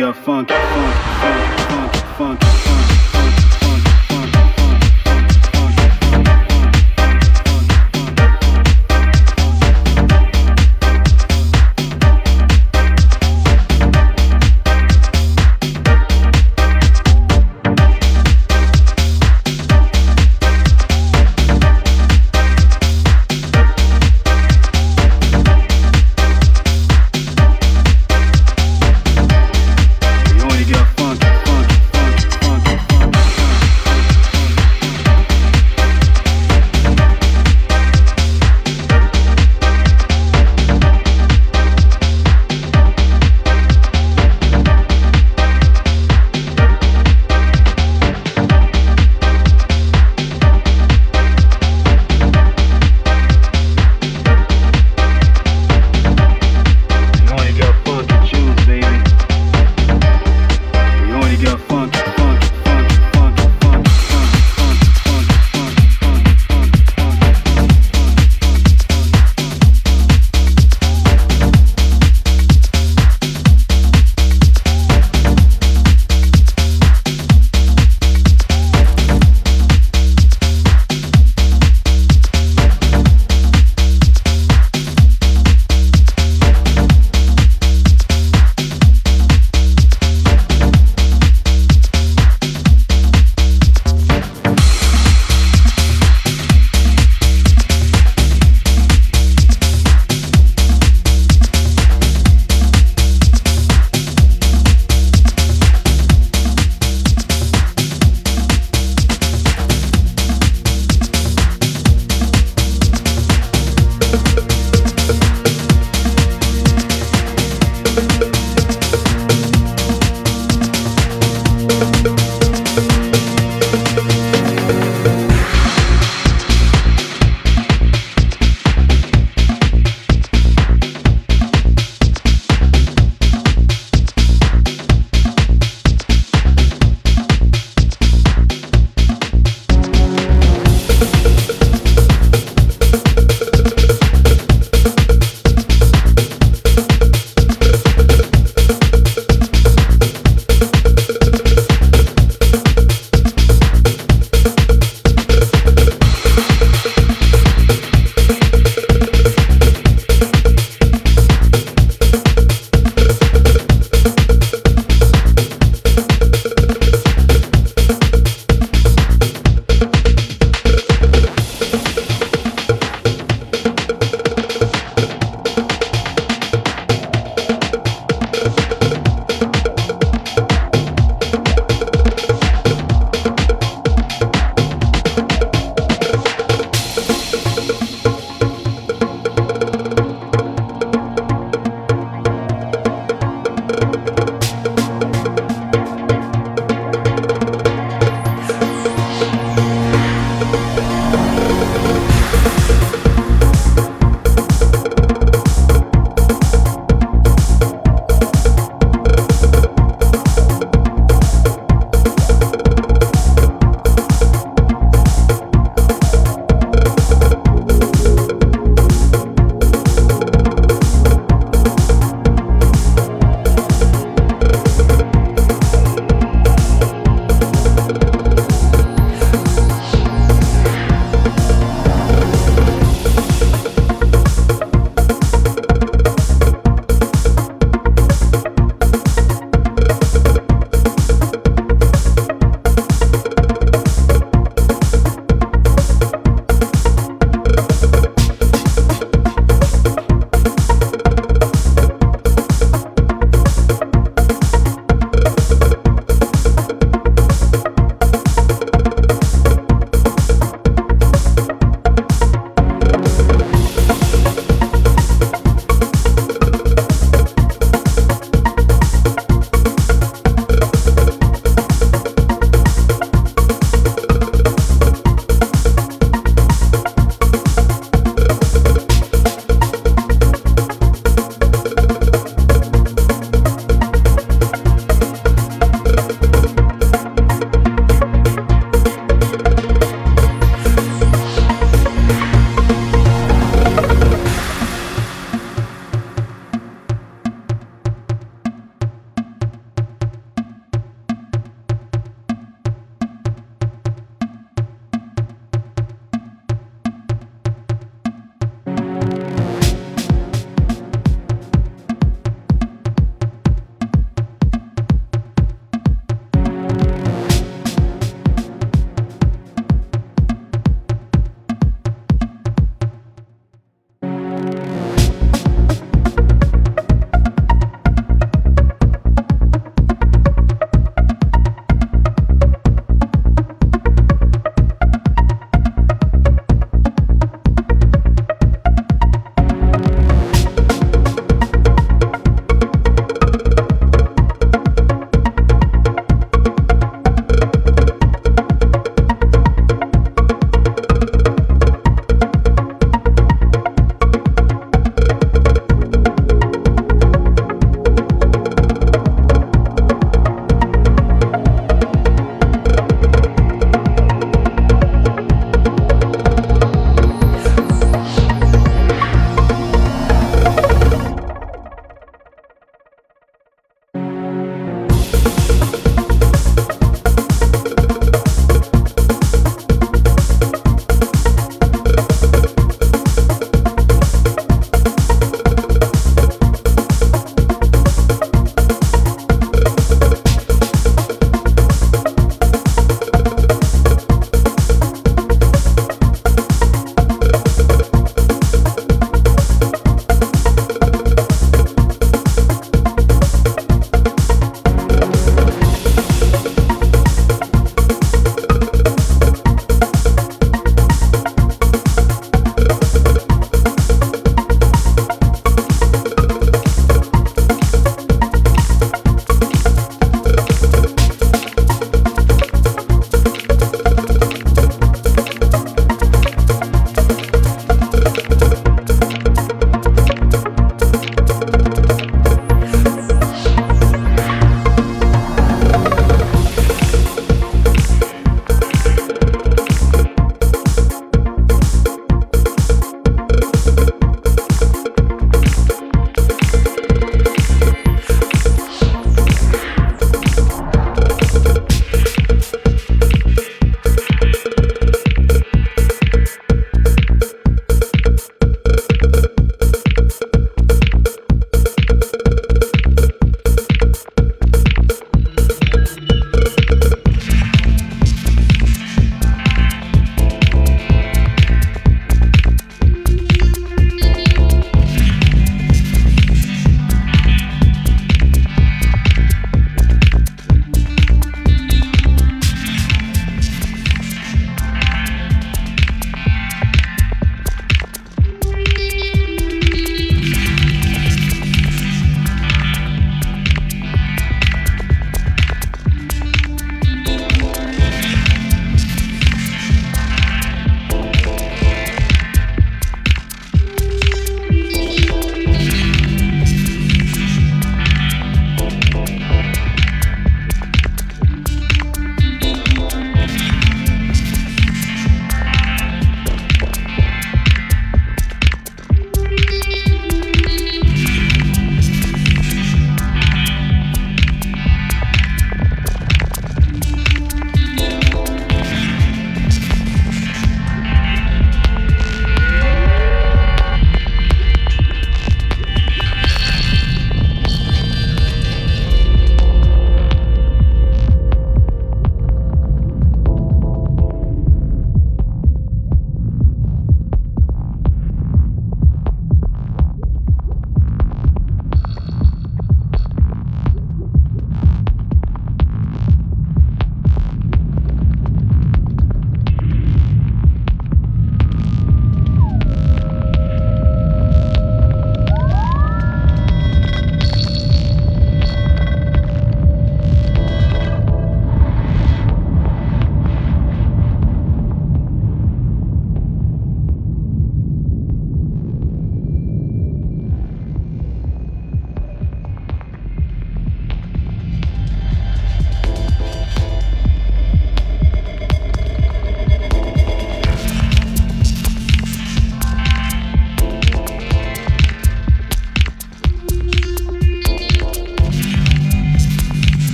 get funky, funky, funky, funky, funky.